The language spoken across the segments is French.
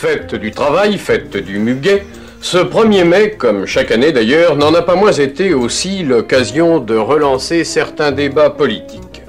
Fête du travail, fête du muguet, ce 1er mai, comme chaque année d'ailleurs, n'en a pas moins été aussi l'occasion de relancer certains débats politiques.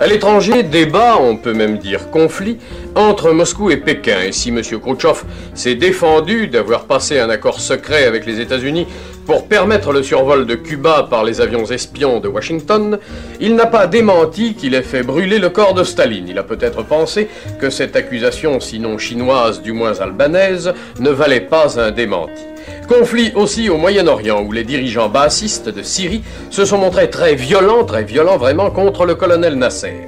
À l'étranger, débat, on peut même dire conflit, entre Moscou et Pékin. Et si M. Khrouchtchev s'est défendu d'avoir passé un accord secret avec les États-Unis pour permettre le survol de Cuba par les avions espions de Washington, il n'a pas démenti qu'il ait fait brûler le corps de Staline. Il a peut-être pensé que cette accusation, sinon chinoise, du moins albanaise, ne valait pas un démenti. Conflit aussi au Moyen-Orient, où les dirigeants bassistes de Syrie se sont montrés très violents, très violents vraiment, contre le colonel Nasser.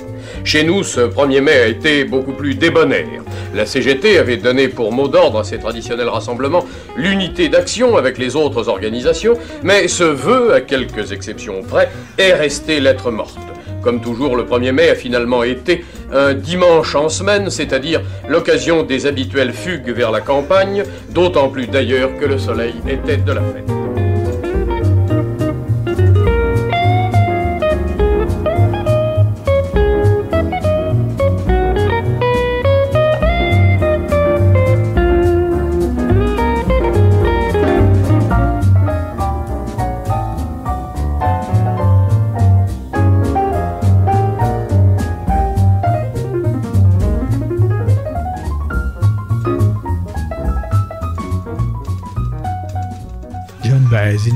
Chez nous, ce 1er mai a été beaucoup plus débonnaire. La CGT avait donné pour mot d'ordre à ces traditionnels rassemblements l'unité d'action avec les autres organisations, mais ce vœu, à quelques exceptions près, est resté lettre morte. Comme toujours, le 1er mai a finalement été un dimanche en semaine, c'est-à-dire l'occasion des habituelles fugues vers la campagne, d'autant plus d'ailleurs que le soleil était de la fête.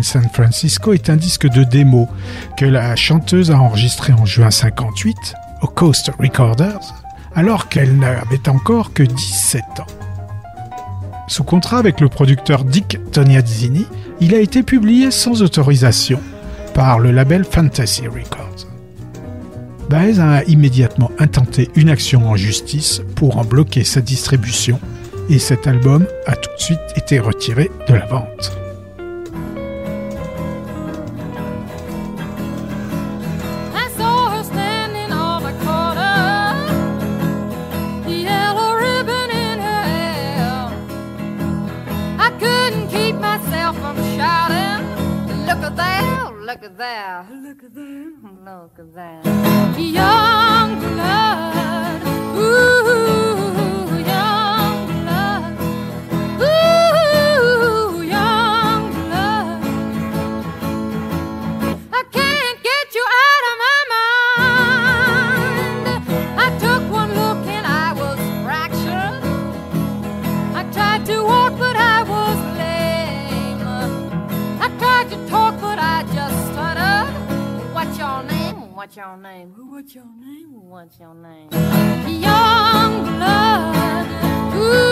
San Francisco est un disque de démo que la chanteuse a enregistré en juin 58 au Coast Recorders alors qu'elle n'avait encore que 17 ans. Sous contrat avec le producteur Dick Toniazzini, il a été publié sans autorisation par le label Fantasy Records. Baez a immédiatement intenté une action en justice pour en bloquer sa distribution et cet album a tout de suite été retiré de la vente. Your name? What's your name? What's your name? Young blood. Ooh,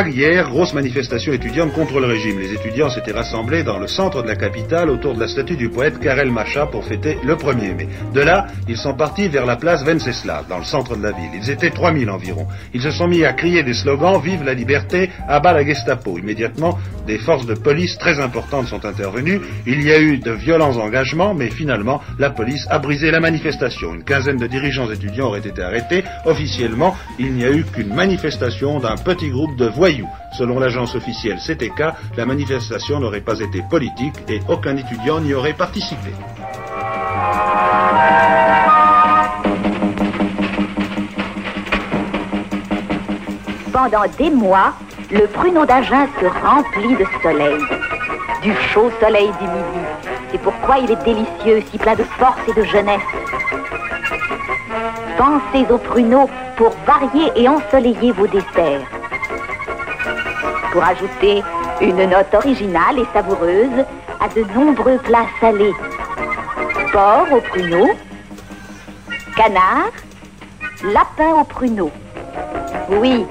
hier, grosse manifestation étudiante contre le régime. Les étudiants s'étaient rassemblés dans le centre de la capitale autour de la statue du poète Karel Macha pour fêter le 1er mai. De là, ils sont partis vers la place Venceslav, dans le centre de la ville. Ils étaient 3000 environ. Ils se sont mis à crier des slogans Vive la liberté, abat la Gestapo. Immédiatement, des forces de police très importantes sont intervenues. Il y a eu de violents engagements, mais finalement, la police a brisé la manifestation. Une quinzaine de dirigeants étudiants auraient été arrêtés. Officiellement, il n'y a eu qu'une manifestation d'un petit groupe de voyous. Selon l'agence officielle CTK, la manifestation n'aurait pas été politique et aucun étudiant n'y aurait participé. Pendant des mois, le pruneau d'Agen se remplit de soleil. Du chaud soleil du midi. C'est pourquoi il est délicieux, si plein de force et de jeunesse. Pensez au pruneau pour varier et ensoleiller vos desserts. Pour ajouter une note originale et savoureuse à de nombreux plats salés. Porc au pruneau, canard, lapin au pruneau. Oui,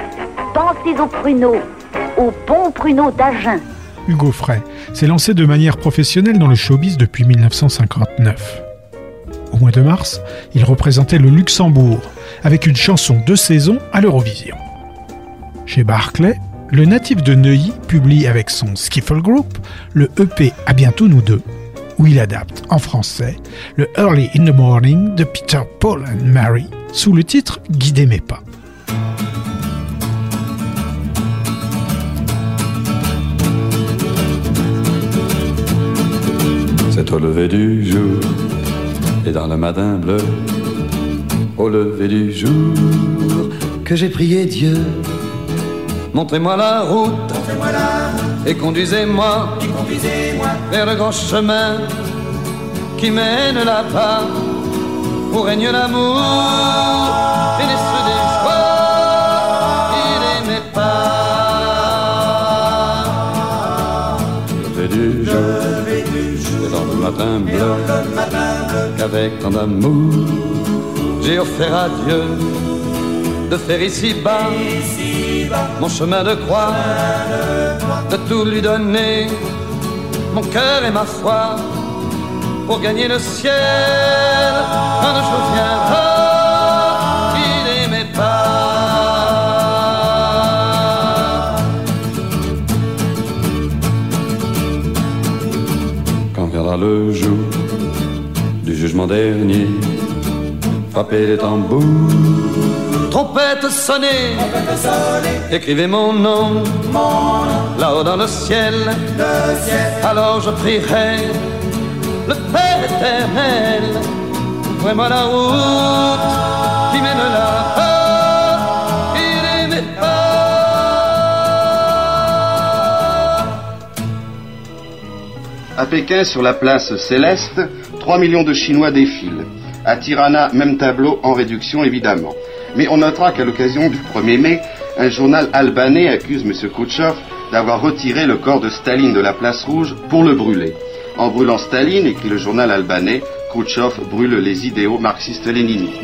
pensez au pruneau, au bon pruneau d'Agen. Hugo Frey s'est lancé de manière professionnelle dans le showbiz depuis 1959. Au mois de mars, il représentait le Luxembourg avec une chanson de saison à l'Eurovision. Chez Barclay, le natif de Neuilly publie avec son Skiffle Group le EP À bientôt nous deux, où il adapte en français le Early in the Morning de Peter, Paul and Mary sous le titre Guidez mes pas. C'est au lever du jour et dans le matin bleu, au lever du jour, que j'ai prié Dieu. Montrez-moi la route, et conduisez-moi vers le grand chemin qui mène là-bas où règne l'amour. Et les ceux des joies et les mes pas. Lever du jour et dans le matin bleu. Qu'avec tant d'amour j'ai offert à Dieu de faire ici-bas mon chemin de croix, de tout lui donner, mon cœur et ma foi, pour gagner le ciel. Un jour viendra, il mes pas. Quand viendra le jour du jugement dernier, frappez les tambours, trompette sonnée, écrivez mon nom, là-haut dans le ciel, alors je prierai le Père éternel, ouvrez-moi la route qui mène là-bas, il est mes pas. À Pékin, sur la place Céleste, 3 millions de Chinois défilent. À Tirana, même tableau en réduction évidemment. Mais on notera qu'à l'occasion du 1er mai, un journal albanais accuse M. Khrouchtchev d'avoir retiré le corps de Staline de la place rouge pour le brûler. En brûlant Staline, écrit le journal albanais, Khrouchtchev brûle les idéaux marxistes-léninistes.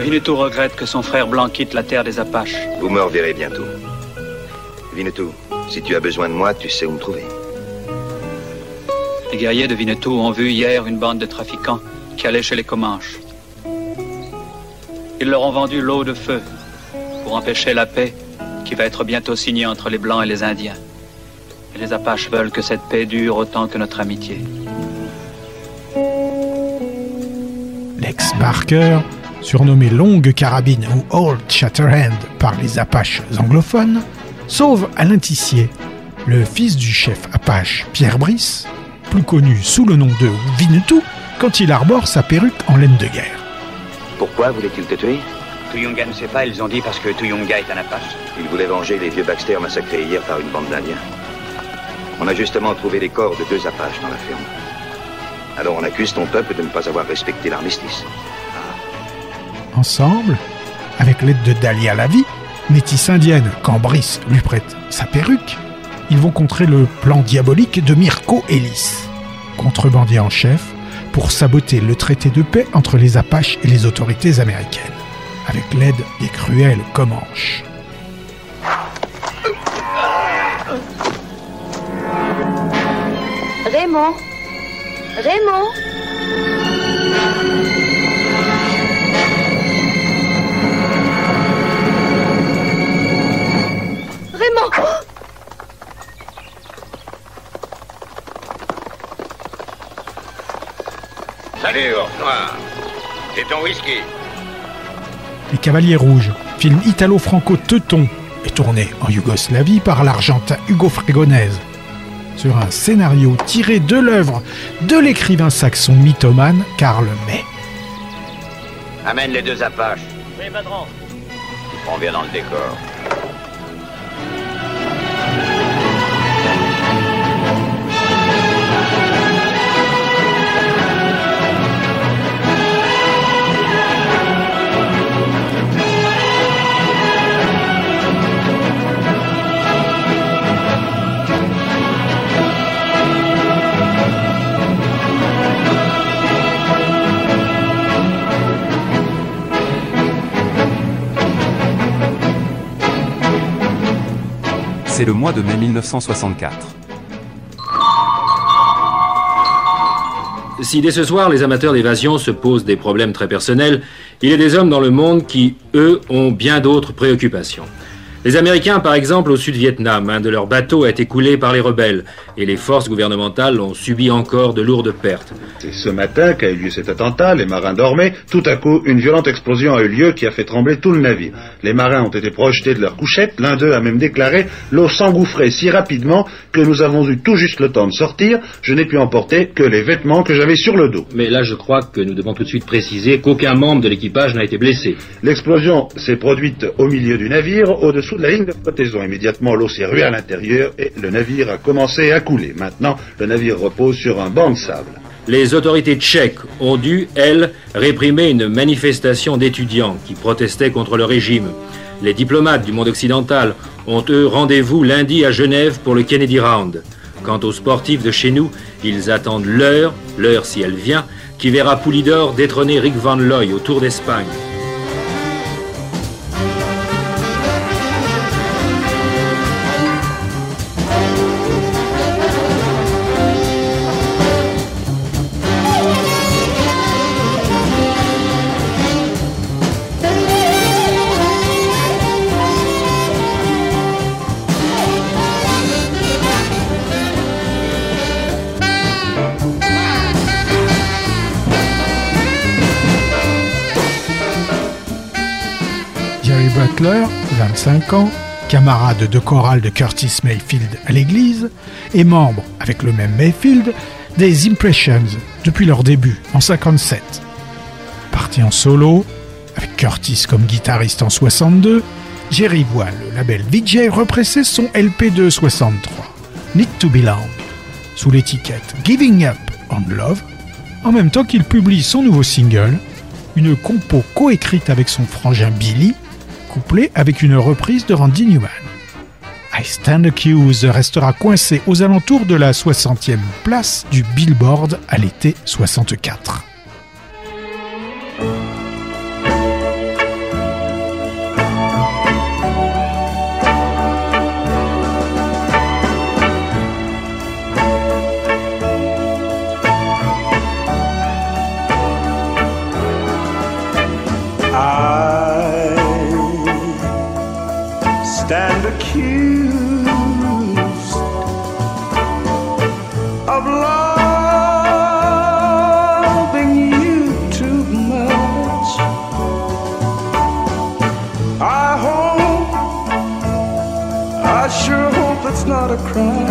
Winnetou regrette que son frère blanc quitte la terre des Apaches. Vous me reverrez bientôt. Winnetou, si tu as besoin de moi, tu sais où me trouver. Les guerriers de Winnetou ont vu hier une bande de trafiquants qui allait chez les Comanches. Ils leur ont vendu l'eau de feu pour empêcher la paix qui va être bientôt signée entre les Blancs et les Indiens. Et les Apaches veulent que cette paix dure autant que notre amitié. Lex Barker, surnommé Longue Carabine ou Old Shatterhand par les Apaches anglophones, sauve Alain Tissier, le fils du chef Apache Pierre Brice, plus connu sous le nom de Winnetou, quand il arbore sa perruque en laine de guerre. Pourquoi voulait-il te tuer? Tuyunga ne sait pas, ils ont dit parce que Tuyunga est un Apache. Il voulait venger les vieux Baxter massacrés hier par une bande d'Indiens. On a justement trouvé les corps de deux Apaches dans la ferme. Alors on accuse ton peuple de ne pas avoir respecté l'armistice. Ensemble, avec l'aide de Dahlia Lavi, métisse indienne quand Brice lui prête sa perruque, ils vont contrer le plan diabolique de Mirko Ellis, contrebandier en chef, pour saboter le traité de paix entre les Apaches et les autorités américaines. avec l'aide des cruels Comanches. Raymond Raymond Raymond Salut, ours noir. C'est ton whisky. Les Cavaliers Rouges, film italo-franco-teuton, est tourné en Yougoslavie par l'argentin Hugo Fregonese sur un scénario tiré de l'œuvre de l'écrivain saxon mythomane Karl May. Amène les deux Apaches. Oui, patron. On vient dans le décor. C'est le mois de mai 1964. Si dès ce soir les amateurs d'évasion se posent des problèmes très personnels, il y a des hommes dans le monde qui, eux, ont bien d'autres préoccupations. Les Américains, par exemple, au Sud-Vietnam, un de leurs bateaux a été coulé par les rebelles et les forces gouvernementales ont subi encore de lourdes pertes. C'est ce matin qu'a eu lieu cet attentat, les marins dormaient, tout à coup, une violente explosion a eu lieu qui a fait trembler tout le navire. Les marins ont été projetés de leur couchette, l'un d'eux a même déclaré « L'eau s'engouffrait si rapidement que nous avons eu tout juste le temps de sortir, je n'ai pu emporter que les vêtements que j'avais sur le dos. » Mais là, je crois que nous devons tout de suite préciser qu'aucun membre de l'équipage n'a été blessé. L'explosion s'est produite au milieu du navire, au-dessous de la ligne de flottaison. Immédiatement, l'eau s'est ruée à l'intérieur et le navire a commencé à couler. Maintenant, le navire repose sur un banc de sable. Les autorités tchèques ont dû, elles, réprimer une manifestation d'étudiants qui protestaient contre le régime. Les diplomates du monde occidental ont, eux, rendez-vous lundi à Genève pour le Kennedy Round. Quant aux sportifs de chez nous, ils attendent l'heure, l'heure si elle vient, qui verra Poulidor détrôner Rick Van Looy au Tour d'Espagne. 25 ans, camarade de chorale de Curtis Mayfield à l'église, et membre, avec le même Mayfield, des Impressions depuis leur début en 57. Parti en solo, avec Curtis comme guitariste en 62, Jerry voit le label VJ represser son LP2 63, Need to Belong, sous l'étiquette Giving Up on Love, en même temps qu'il publie son nouveau single, une compo coécrite avec son frangin Billy, couplée avec une reprise de Randy Newman. I Stand Accused restera coincé aux alentours de la 60e place du Billboard à l'été 64. Of loving you too much. I hope, I sure hope it's not a crime.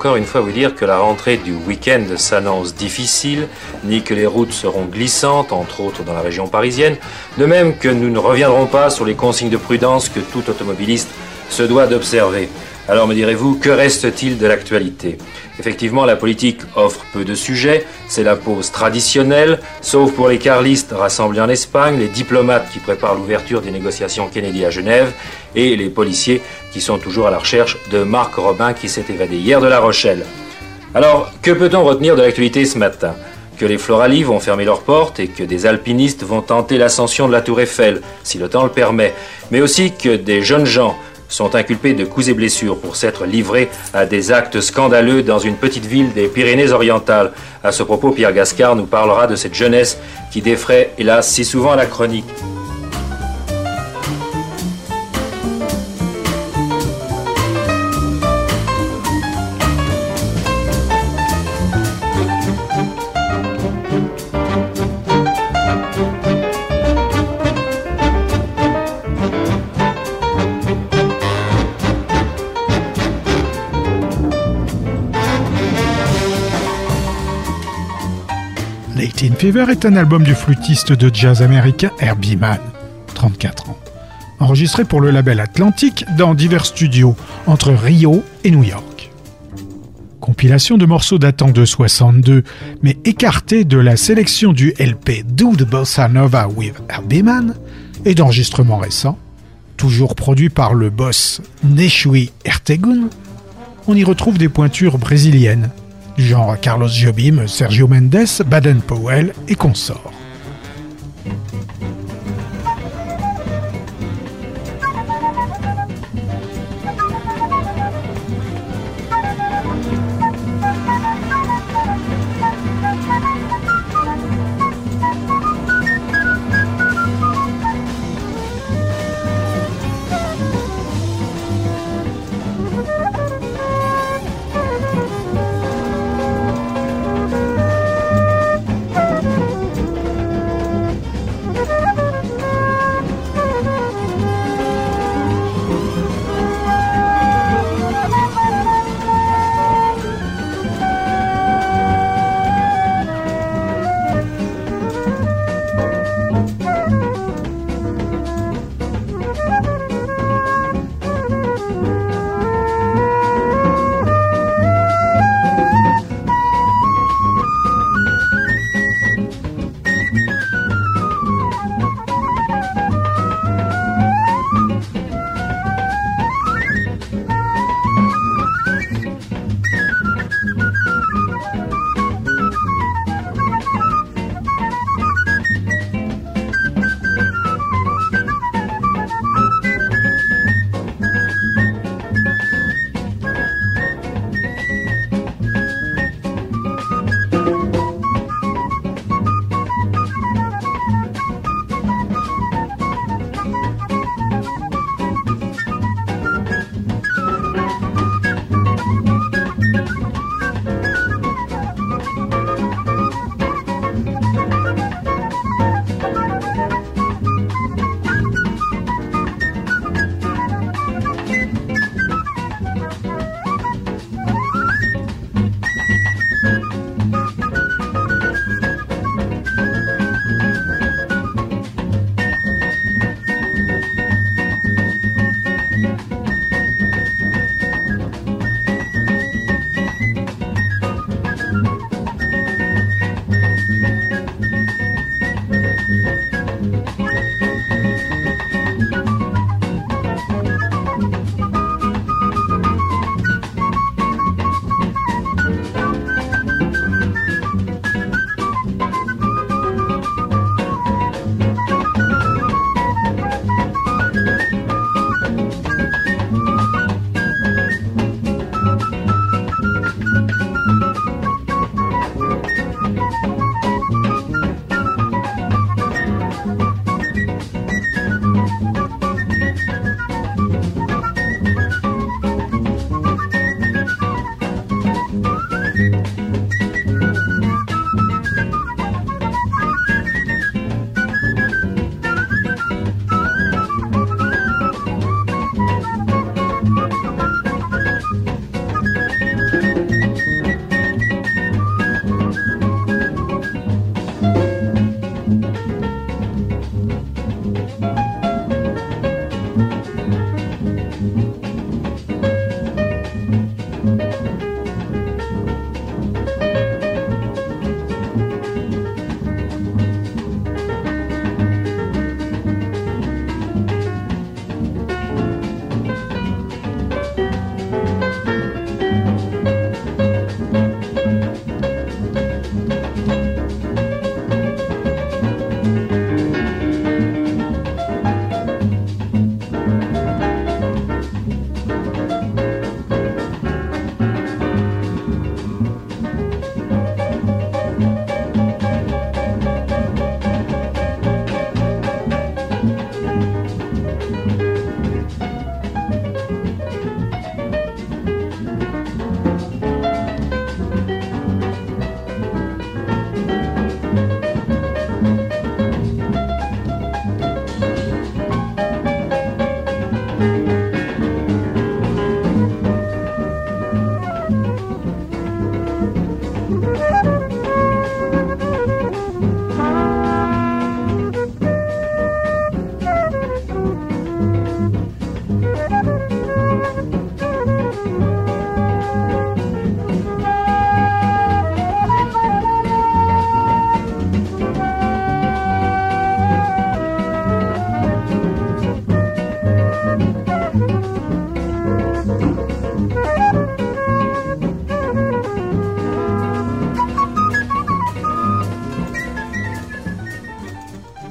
Encore une fois vous dire que la rentrée du week-end s'annonce difficile, ni que les routes seront glissantes, entre autres dans la région parisienne, de même que nous ne reviendrons pas sur les consignes de prudence que tout automobiliste se doit d'observer. Alors me direz-vous, que reste-t-il de l'actualité? Effectivement, la politique offre peu de sujets, c'est la pause traditionnelle, sauf pour les carlistes rassemblés en Espagne, les diplomates qui préparent l'ouverture des négociations Kennedy à Genève, et les policiers qui sont toujours à la recherche de Marc Robin qui s'est évadé hier de La Rochelle. Alors, que peut-on retenir de l'actualité ce matin? Que les Floralies vont fermer leurs portes et que des alpinistes vont tenter l'ascension de la Tour Eiffel, si le temps le permet, mais aussi que des jeunes gens sont inculpés de coups et blessures pour s'être livrés à des actes scandaleux dans une petite ville des Pyrénées-Orientales. À ce propos, Pierre Gascard nous parlera de cette jeunesse qui défraie, hélas, si souvent la chronique. Fever est un album du flûtiste de jazz américain Herbie Mann, 34 ans. Enregistré pour le label Atlantic dans divers studios entre Rio et New York. Compilation de morceaux datant de 62, mais écartés de la sélection du LP Do the Bossa Nova with Herbie Mann et d'enregistrements récents, toujours produit par le boss Neshui Ertegun, on y retrouve des pointures brésiliennes, genre Carlos Jobim, Sergio Mendes, Baden Powell et consorts.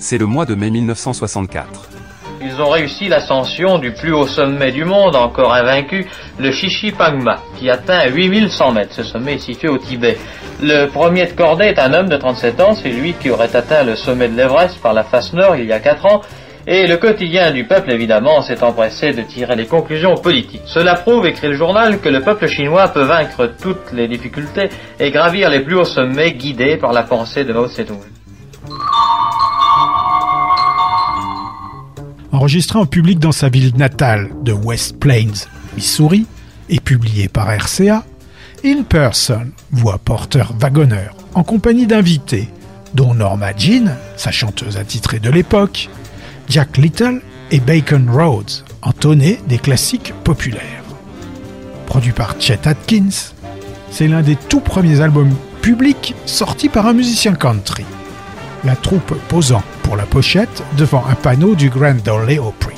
C'est le mois de mai 1964. Ils ont réussi l'ascension du plus haut sommet du monde, encore invaincu, le Pangma, qui atteint 8100 mètres. Ce sommet est situé au Tibet. Le premier de cordée est un homme de 37 ans, c'est lui qui aurait atteint le sommet de l'Everest par la face nord il y a 4 ans, et le quotidien du peuple, évidemment, s'est empressé de tirer les conclusions politiques. Cela prouve, écrit le journal, que le peuple chinois peut vaincre toutes les difficultés et gravir les plus hauts sommets guidés par la pensée de Mao Zedong. Enregistré en public dans sa ville natale de West Plains, Missouri, et publié par RCA, In Person, voix porteur-wagonneur, en compagnie d'invités, dont Norma Jean, sa chanteuse attitrée de l'époque, Jack Little et Bacon Rhodes, entonnés des classiques populaires. Produit par Chet Atkins, c'est l'un des tout premiers albums publics sortis par un musicien country. La troupe posant pour la pochette devant un panneau du Grand Ole Opry.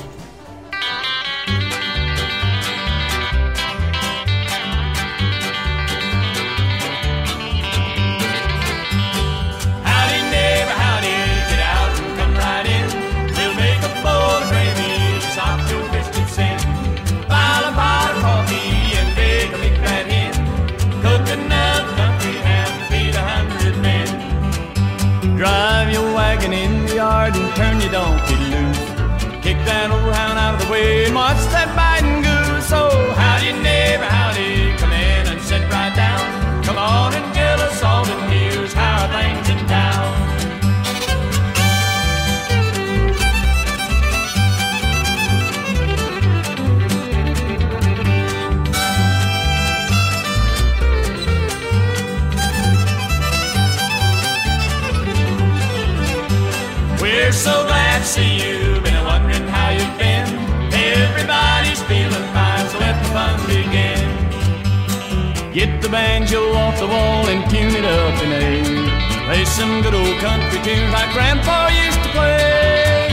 Get the banjo off the wall and tune it up in A. Play some good old country tunes like Grandpa used to play.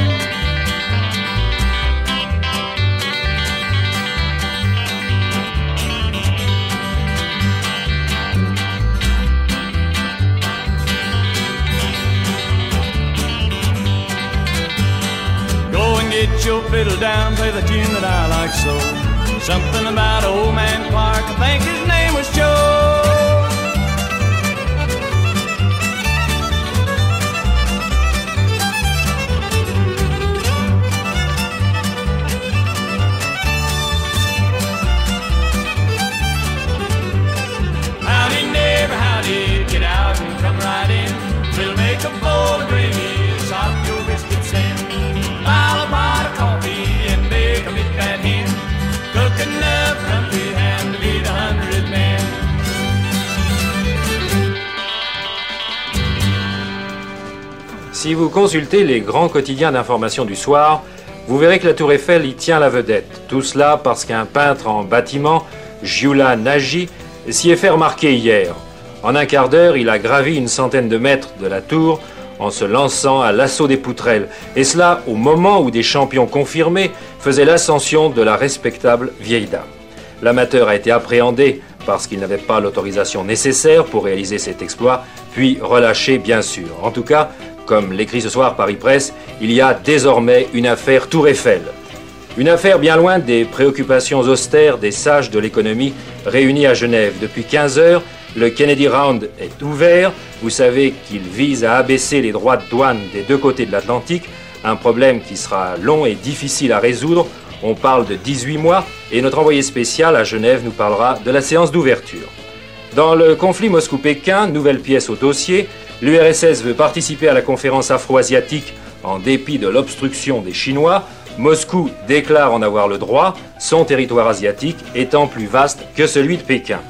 Go and get your fiddle down, play the tune that I like so. Something about old man Clark, I think his name was Joe. Si vous consultez les grands quotidiens d'information du soir, vous verrez que la Tour Eiffel y tient la vedette. Tout cela parce qu'un peintre en bâtiment, Giula Nagy, s'y est fait remarquer hier. En un quart d'heure, il a gravi une centaine de mètres de la tour en se lançant à l'assaut des poutrelles. Et cela au moment où des champions confirmés faisaient l'ascension de la respectable vieille dame. L'amateur a été appréhendé parce qu'il n'avait pas l'autorisation nécessaire pour réaliser cet exploit, puis relâché bien sûr. En tout cas, comme l'écrit ce soir Paris Presse, il y a désormais une affaire Tour Eiffel. Une affaire bien loin des préoccupations austères des sages de l'économie réunis à Genève. Depuis 15 heures, le Kennedy Round est ouvert. Vous savez qu'il vise à abaisser les droits de douane des deux côtés de l'Atlantique, un problème qui sera long et difficile à résoudre. On parle de 18 mois et notre envoyé spécial à Genève nous parlera de la séance d'ouverture. Dans le conflit Moscou-Pékin, nouvelle pièce au dossier, l'URSS veut participer à la conférence afro-asiatique en dépit de l'obstruction des Chinois. Moscou déclare en avoir le droit, son territoire asiatique étant plus vaste que celui de Pékin.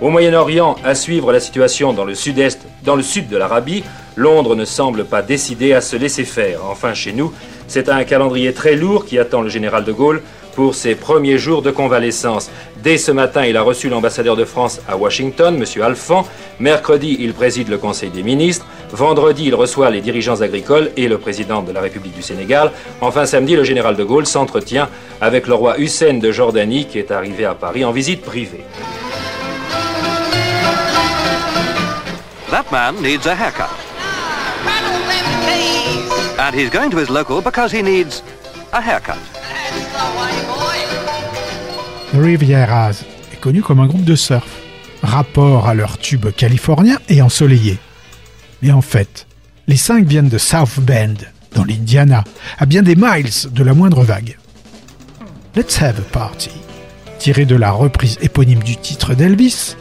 Au Moyen-Orient, à suivre la situation dans le sud-est, dans le sud de l'Arabie, Londres ne semble pas décidé à se laisser faire. Enfin, chez nous, c'est un calendrier très lourd qui attend le général de Gaulle pour ses premiers jours de convalescence. Dès ce matin, il a reçu l'ambassadeur de France à Washington, M. Alphand. Mercredi, il préside le Conseil des ministres. Vendredi, il reçoit les dirigeants agricoles et le président de la République du Sénégal. Enfin, samedi, le général de Gaulle s'entretient avec le roi Hussein de Jordanie qui est arrivé à Paris en visite privée. That man needs a haircut. And he's going to his local because he needs a haircut. Rivieras est connu comme un groupe de surf, rapport à leur tube californien et ensoleillé. Mais en fait, les cinq viennent de South Bend, dans l'Indiana, à bien des miles de la moindre vague. Let's Have a Party, tiré de la reprise éponyme du titre d'Elvis,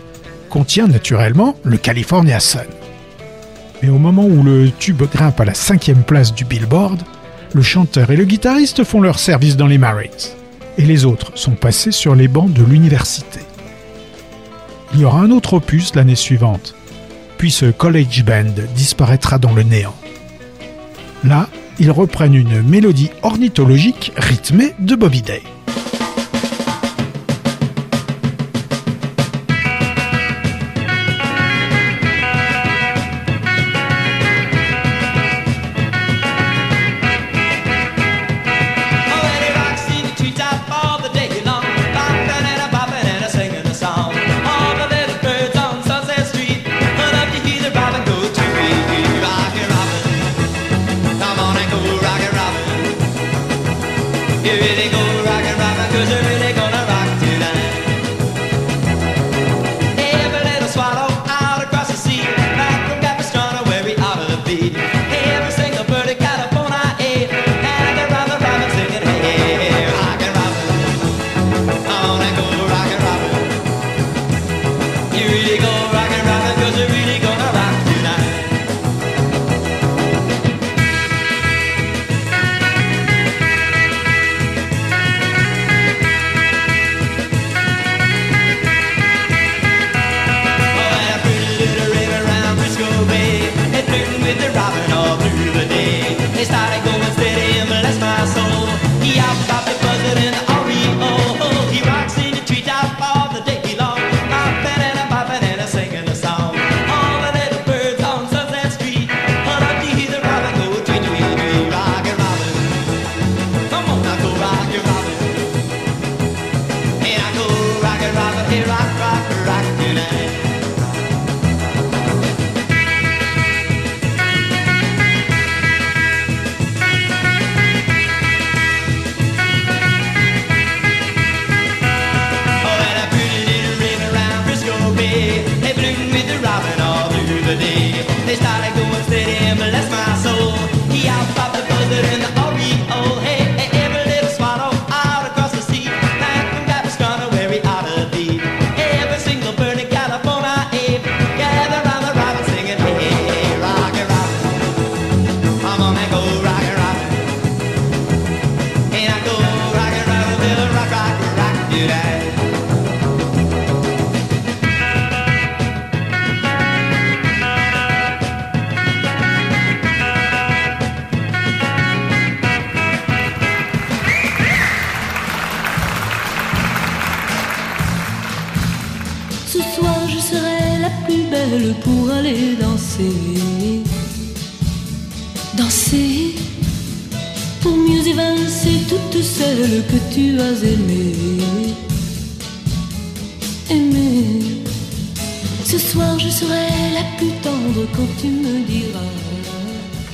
contient naturellement le California Sun. Mais au moment où le tube grimpe à la cinquième place du Billboard, le chanteur et le guitariste font leur service dans les Marines, et les autres sont passés sur les bancs de l'université. Il y aura un autre opus l'année suivante, puis ce college band disparaîtra dans le néant. Là, ils reprennent une mélodie ornithologique rythmée de Bobby Day. You really go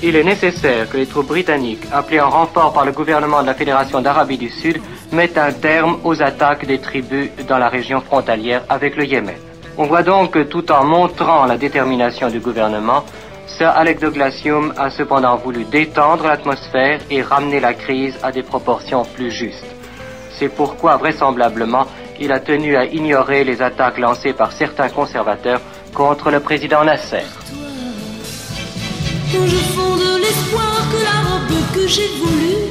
Il est nécessaire que les troupes britanniques, appelées en renfort par le gouvernement de la Fédération d'Arabie du Sud, mettent un terme aux attaques des tribus dans la région frontalière avec le Yémen. On voit donc que tout en montrant la détermination du gouvernement, Sir Alec Hume a cependant voulu détendre l'atmosphère et ramener la crise à des proportions plus justes. C'est pourquoi, vraisemblablement, il a tenu à ignorer les attaques lancées par certains conservateurs contre le président Nasser. Quand je fonde l'espoir que la robe que j'ai voulue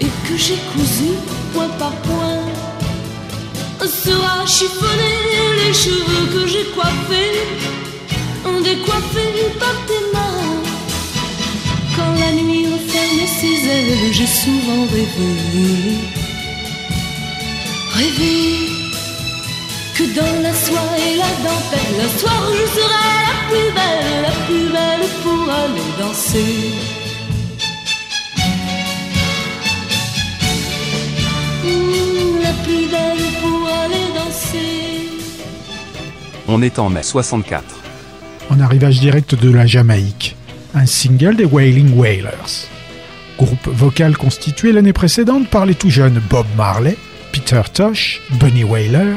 et que j'ai cousue point par point sera chiffonnée, les cheveux que j'ai coiffés, décoiffés par tes mains. Quand la nuit referme ses ailes, j'ai souvent rêvé, rêvé que dans la soie et la dentelle, un soir je serai la plus belle, la plus belle Mmh, la plus belle pour aller danser. On est en mai 64. en arrivage direct de la Jamaïque, un single des Wailing Wailers. Groupe vocal constitué l'année précédente par les tout jeunes Bob Marley, Peter Tosh, Bunny Wailer,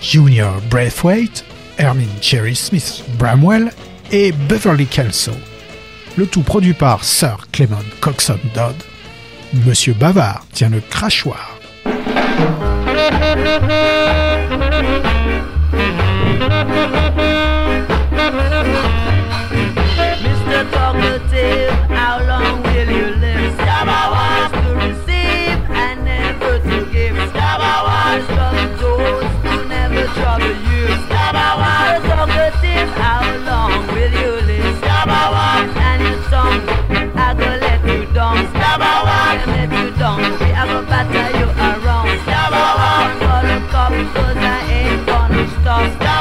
Junior Braithwaite, Hermine Cherry Smith Bramwell et Beverly Kelso. Le tout produit par Sir Clement Coxon Dodd. Monsieur Bavard tient le crachoir. scatter you around. Follow cause I ain't gonna stop.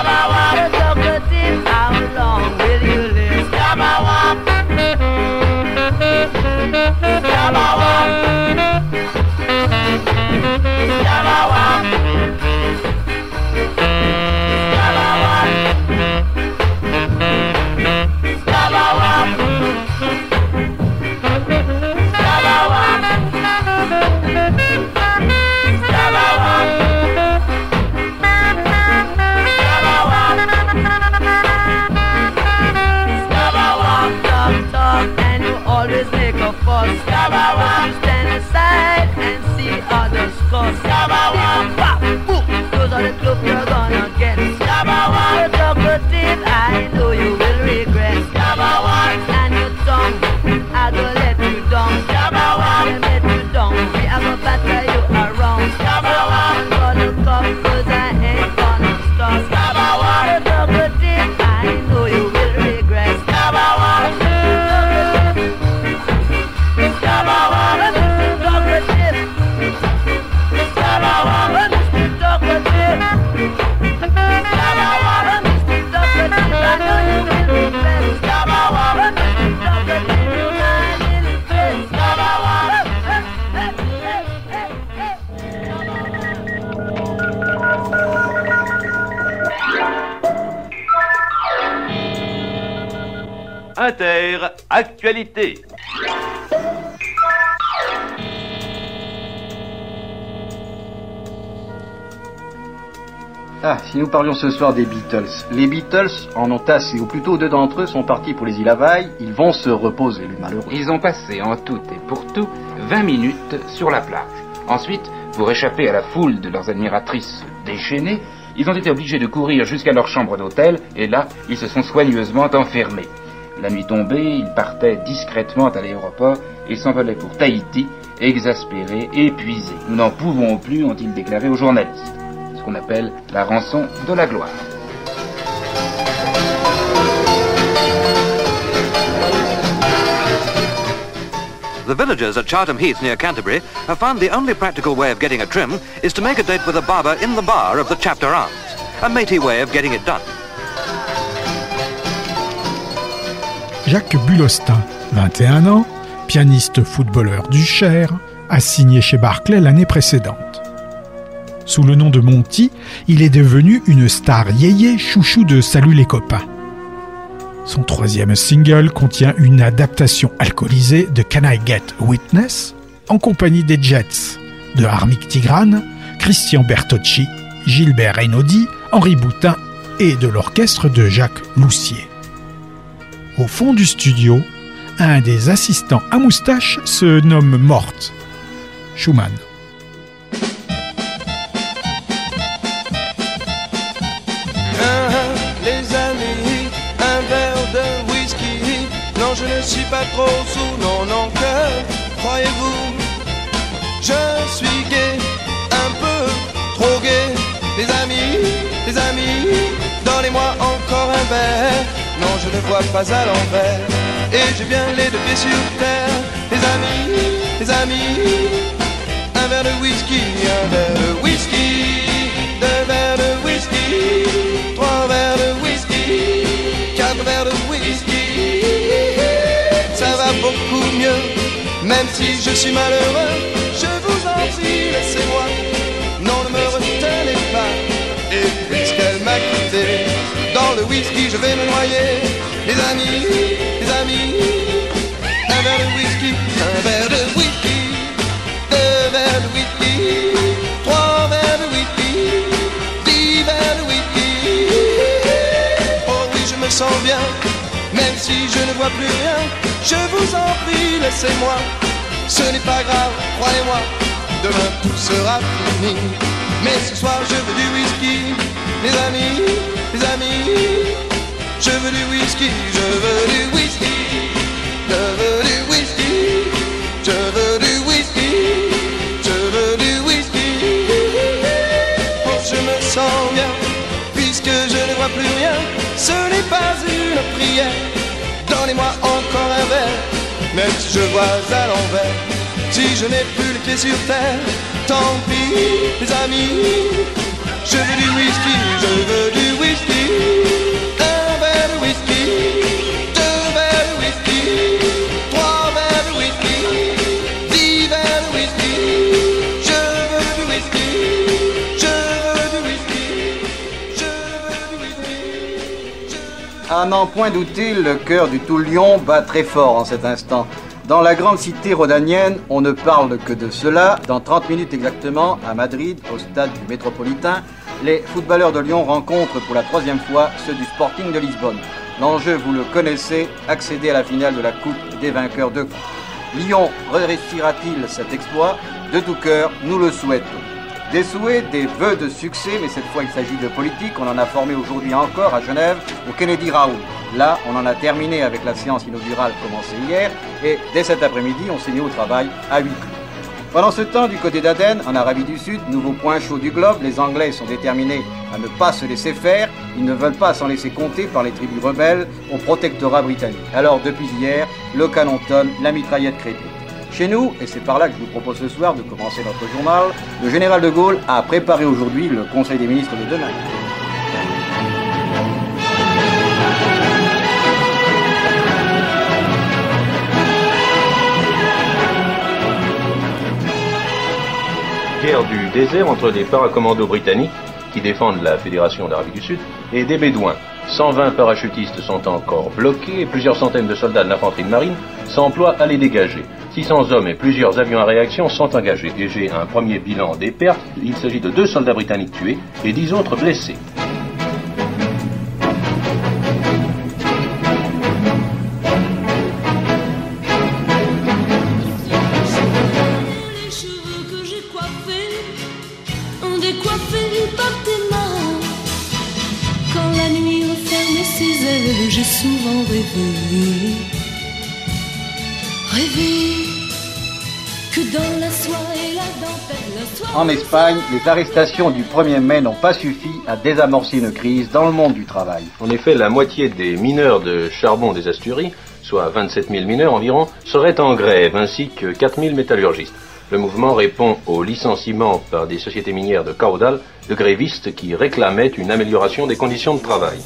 Ah, si nous parlions ce soir des Beatles. Les Beatles en ont assez, ou plutôt deux d'entre eux sont partis pour les îles Hawaï. Ils vont se reposer, les malheureux. Ils ont passé en tout et pour tout 20 minutes sur la plage. Ensuite, pour échapper à la foule de leurs admiratrices déchaînées, ils ont été obligés de courir jusqu'à leur chambre d'hôtel et là, ils se sont soigneusement enfermés. La nuit tombée, ils partaient discrètement à l'aéroport et s'envolaient pour Tahiti, exaspérés, épuisés. Nous n'en pouvons plus, ont-ils déclaré aux journalistes. Ce qu'on appelle la rançon de la gloire. The villagers at Chartham Heath near Canterbury have found the only practical way of getting a trim is to make a date with a barber in the bar of the chapter arms. A matey way of getting it done. Jacques Bulostin, 21 ans, pianiste footballeur du Cher, a signé chez Barclay l'année précédente. Sous le nom de Monty, il est devenu une star yéyé chouchou de Salut les copains. Son troisième single contient une adaptation alcoolisée de Can I Get Witness en compagnie des Jets, de Harmic Tigrane, Christian Bertocci, Gilbert Reynaudi, Henri Boutin et de l'orchestre de Jacques Loussier. Au fond du studio, un des assistants à moustache se nomme Morte. Schumann. Je ne suis pas trop sous, non, non, que croyez-vous Je suis gay, un peu trop gay. Les amis, les amis, donnez-moi encore un verre. Non, je ne vois pas à l'envers. Et j'ai bien les deux pieds sur terre. Les amis, les amis, un verre de whisky, un verre de whisky, deux verres de whisky, trois verres de whisky, quatre verres de whisky. Ça va beaucoup mieux, même si je suis malheureux. Je vous en prie, laissez-moi. Whisky je vais me noyer. Les amis, les amis, un verre de whisky, un verre de whisky, deux verres de whisky, trois verres de whisky, dix verres de whisky. Oh oui, je me sens bien, même si je ne vois plus rien. Je vous en prie, laissez-moi. Ce n'est pas grave, croyez-moi. Demain tout sera fini. Mais ce soir je veux du whisky, les amis, les amis. Je veux du whisky, je veux du whisky, je veux du whisky, je veux du whisky, je veux du whisky. Oh, je me sens bien, puisque je ne vois plus rien. Ce n'est pas une prière. Donnez-moi encore un verre, même si je vois à l'envers. Si je n'ai plus les pieds sur terre, tant pis, les amis. Je veux du whisky, je veux du whisky. Un verre de whisky, deux verres de whisky, trois verres de whisky, dix verres de whisky. Je veux du whisky, je veux du whisky, je veux du whisky. À n'en point douter, le cœur du tout lion bat très fort en cet instant? Dans la grande cité rhodanienne, on ne parle que de cela. Dans 30 minutes exactement, à Madrid, au stade du Métropolitain, les footballeurs de Lyon rencontrent pour la troisième fois ceux du Sporting de Lisbonne. L'enjeu, vous le connaissez, accéder à la finale de la Coupe des vainqueurs de Coupe. Lyon réussira-t-il cet exploit? De tout cœur, nous le souhaitons. Des souhaits, des vœux de succès, mais cette fois il s'agit de politique. On en a formé aujourd'hui encore à Genève au Kennedy Raoul. Là, on en a terminé avec la séance inaugurale commencée hier et dès cet après-midi, on s'est mis au travail à huis clos. Pendant ce temps, du côté d'Aden, en Arabie du Sud, nouveau point chaud du globe, les Anglais sont déterminés à ne pas se laisser faire. Ils ne veulent pas s'en laisser compter par les tribus rebelles au protectorat britannique. Alors, depuis hier, le canon tonne, la mitraillette crépite. Chez nous, et c'est par là que je vous propose ce soir de commencer notre journal, le général de Gaulle a préparé aujourd'hui le Conseil des ministres de demain. Guerre du désert entre les paracommandos britanniques, qui défendent la Fédération d'Arabie du Sud, et des Bédouins. 120 parachutistes sont encore bloqués et plusieurs centaines de soldats de l'infanterie de marine s'emploient à les dégager. 600 hommes et plusieurs avions à réaction sont engagés. Et j'ai un premier bilan des pertes. Il s'agit de deux soldats britanniques tués et 10 autres blessés. Espagne, les arrestations du 1er mai n'ont pas suffi à désamorcer une crise dans le monde du travail. En effet, la moitié des mineurs de charbon des Asturies, soit 27 000 mineurs environ, seraient en grève, ainsi que 4 000 métallurgistes. Le mouvement répond au licenciement par des sociétés minières de caudal de grévistes qui réclamaient une amélioration des conditions de travail.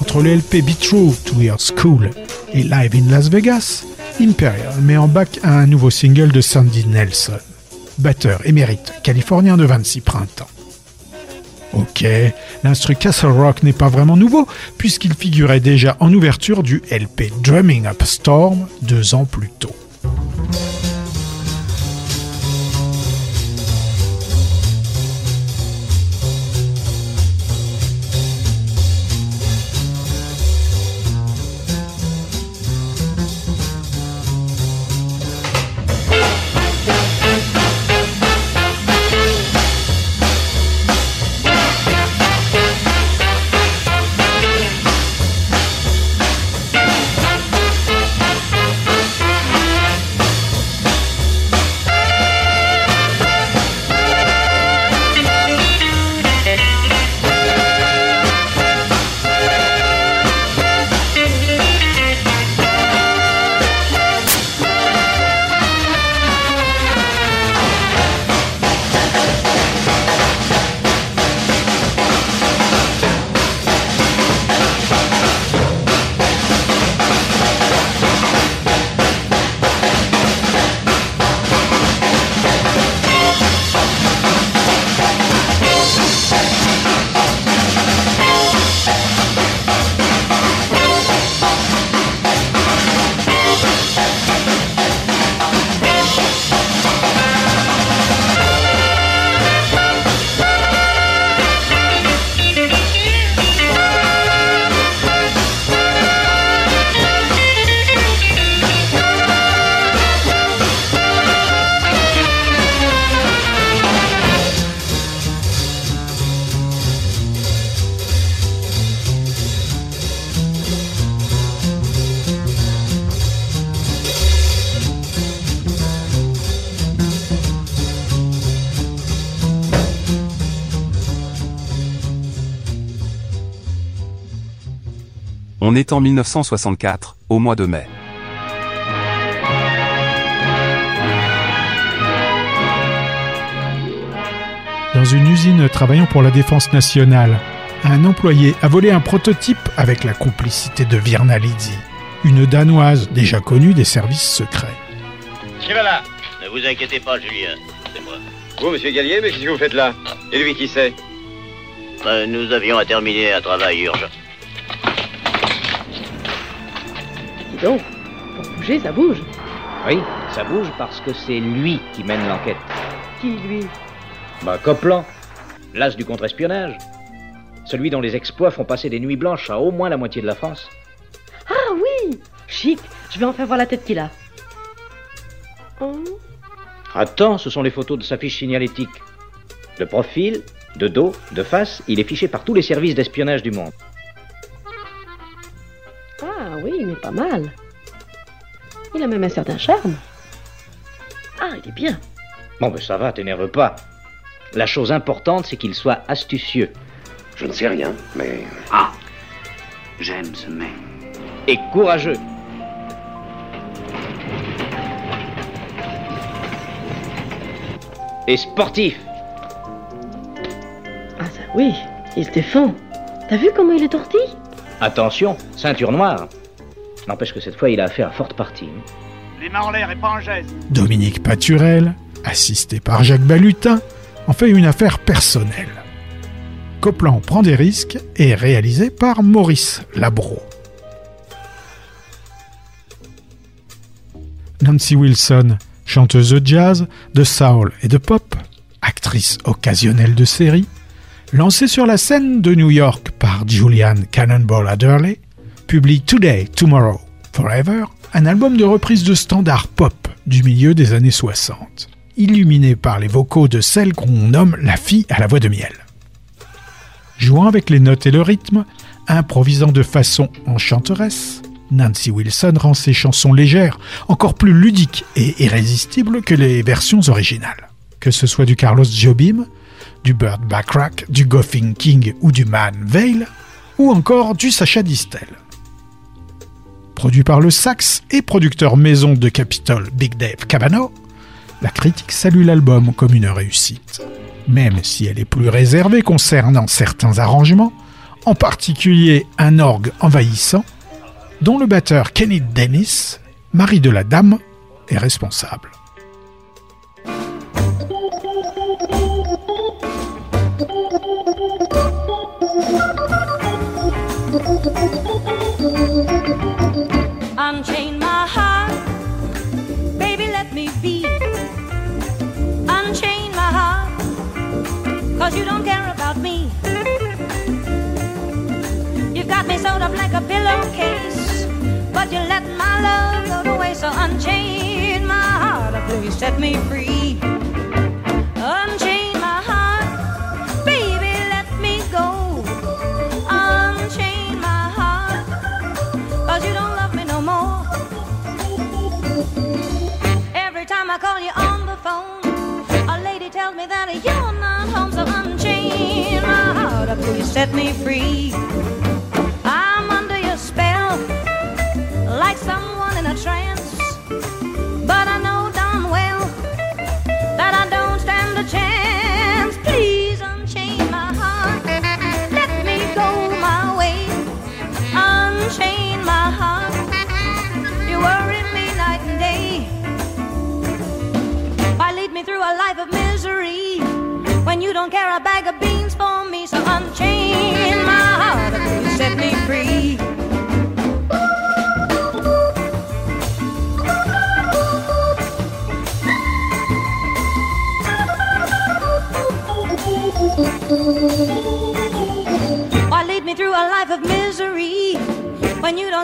Entre le LP Be True to Your School et Live in Las Vegas, Imperial met en bac un nouveau single de Sandy Nelson, batteur émérite californien de 26 printemps. Ok, l'instru Castle Rock n'est pas vraiment nouveau, puisqu'il figurait déjà en ouverture du LP Drumming Up Storm deux ans plus tôt. On est en 1964, au mois de mai. Dans une usine travaillant pour la défense nationale, un employé a volé un prototype avec la complicité de Virna Lidzi, une danoise déjà connue des services secrets. Là Ne vous inquiétez pas, Julien. C'est moi. Vous, monsieur Gallier, mais qu'est-ce que vous faites là? Et lui, qui c'est Euh, nous avions à terminer un travail urgent. Donc, pour bouger, ça bouge. Oui, ça bouge parce que c'est lui qui mène l'enquête. Qui, lui Bah, Copland, l'as du contre-espionnage. Celui dont les exploits font passer des nuits blanches à au moins la moitié de la France. Ah oui Chic, je vais en faire voir la tête qu'il a. Oh. Attends, ce sont les photos de sa fiche signalétique. De profil, de dos, de face, il est fiché par tous les services d'espionnage du monde. Pas mal. Il a même un certain charme. Ah, il est bien. Bon, ben ça va, t'énerve pas. La chose importante, c'est qu'il soit astucieux. Je ne sais rien, mais... Ah J'aime ce mec. Et courageux. Et sportif. Ah ça oui, il se défend. T'as vu comment il est tortille Attention, ceinture noire. N'empêche que cette fois, il a fait à forte partie. Les mains en l'air et pas en geste. Dominique Paturel, assisté par Jacques Balutin, en fait une affaire personnelle. Copland prend des risques et est réalisé par Maurice Labro. Nancy Wilson, chanteuse de jazz, de soul et de pop, actrice occasionnelle de série, lancée sur la scène de New York par Julian Cannonball Adderley, publie Today, Tomorrow, Forever, un album de reprise de standards pop du milieu des années 60. illuminée par les vocaux de celle qu'on nomme la fille à la voix de miel. Jouant avec les notes et le rythme, improvisant de façon enchanteresse, Nancy Wilson rend ses chansons légères, encore plus ludiques et irrésistibles que les versions originales. Que ce soit du Carlos Jobim, du Burt Bacharach, du Goffin King ou du Man Vale, ou encore du Sacha Distel. Produit par le sax et producteur maison de Capitol Big Dave Cavanaugh, la critique salue l'album comme une réussite, même si elle est plus réservée concernant certains arrangements, en particulier un orgue envahissant, dont le batteur Kenny Dennis, mari de la dame, est responsable. Cause you don't care about me. You got me sewed up like a pillowcase, but you let my love go waste. So unchain my heart, please set me free. Set me free. I'm under your spell, like someone in a trance.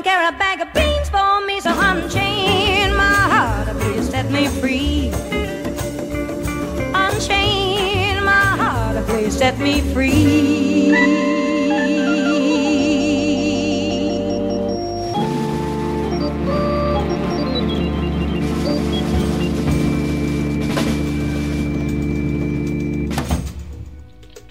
Don't care a bag of beans for me? So unchain my heart, please set me free. Unchain my heart, please set me free.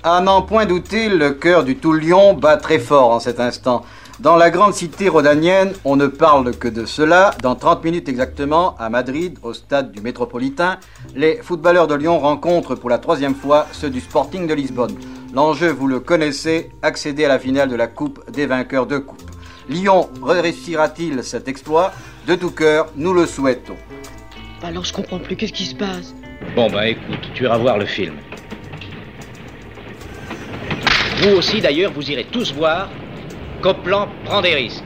À n'en point douter, le cœur du tout lion bat très fort en cet instant. Dans la grande cité rhodanienne, on ne parle que de cela. Dans 30 minutes exactement, à Madrid, au stade du Métropolitain, les footballeurs de Lyon rencontrent pour la troisième fois ceux du Sporting de Lisbonne. L'enjeu, vous le connaissez, accéder à la finale de la Coupe des vainqueurs de Coupe. Lyon réussira-t-il cet exploit? De tout cœur, nous le souhaitons. Alors je comprends plus, qu'est-ce qui se passe? Bon, bah écoute, tu iras voir le film. Vous aussi, d'ailleurs, vous irez tous voir Copland prend des risques.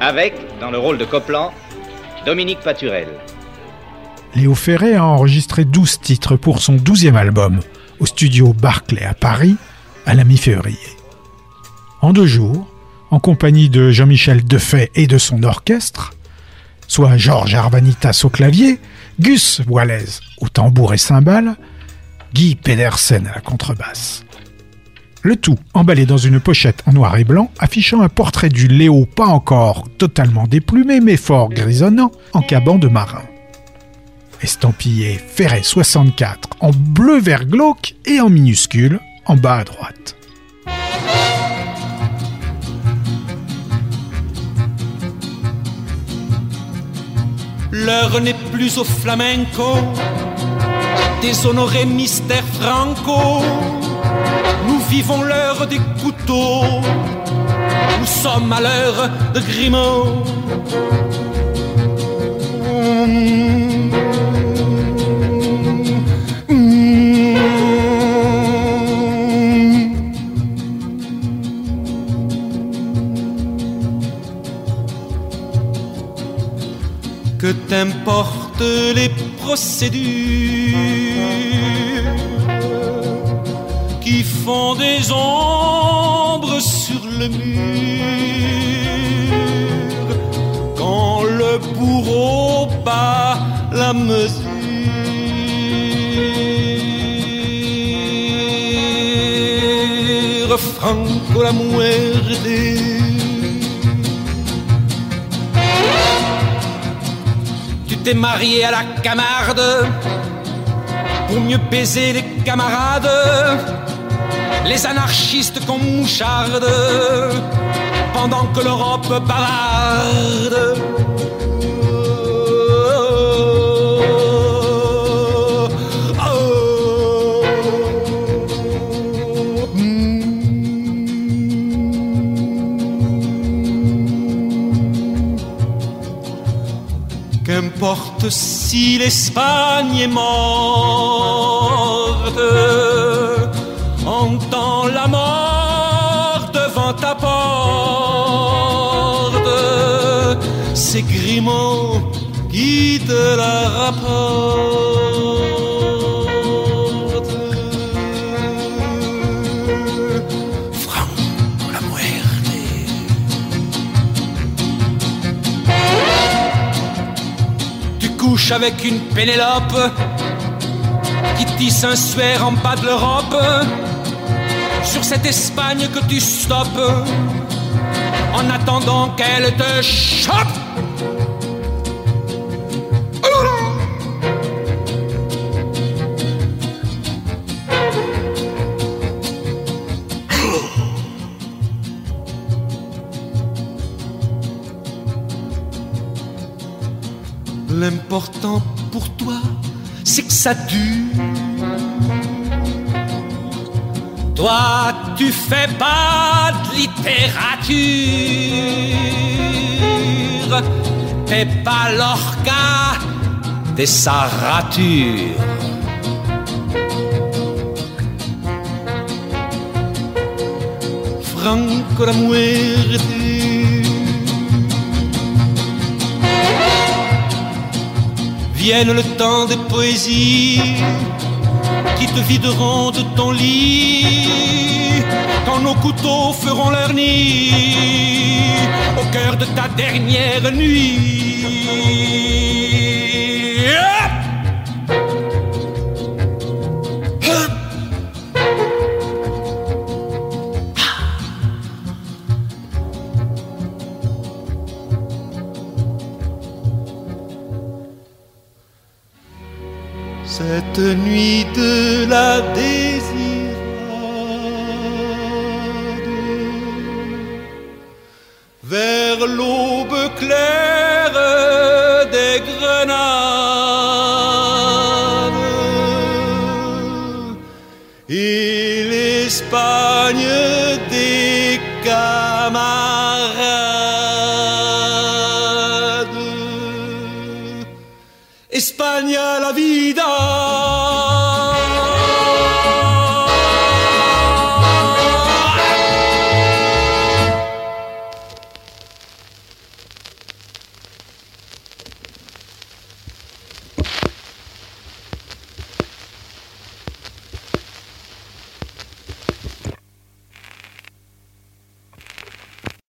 Avec, dans le rôle de Copland, Dominique Paturel. Léo Ferré a enregistré 12 titres pour son 12e album au studio Barclay à Paris à la mi-février. En deux jours, en compagnie de Jean-Michel Defay et de son orchestre, soit Georges Arvanitas au clavier, Gus Wallace au tambour et cymbales, Guy Pedersen à la contrebasse. Le tout emballé dans une pochette en noir et blanc affichant un portrait du Léo pas encore totalement déplumé mais fort grisonnant en caban de marin. Estampillé Ferret 64 en bleu vert glauque et en minuscule en bas à droite. L'heure n'est plus au flamenco, déshonoré mystère franco. Nous vivons l'heure des couteaux, nous sommes à l'heure de Grimaud. Que t'importent les procédures? Qui font des ombres sur le mur quand le bourreau bat la mesure. Franco la. Tu t'es marié à la camarde pour mieux baiser les camarades, les anarchistes qu'on moucharde pendant que l'Europe bavarde. Qu'importe si l'Espagne est morte, C'est Grimaud qui te la rapporte. Franco la muerte. Tu couches avec une Pénélope qui tisse un suaire en bas de l'Europe sur cette Espagne que tu stoppes en attendant qu'elle te chope. Ça dure. Toi, tu fais pas de littérature. T'es pas l'orca des sa rature. Franco la. Vienne le temps des poésies qui te videront de ton lit quand nos couteaux feront leur nid au cœur de ta dernière nuit. Nuit de la désirade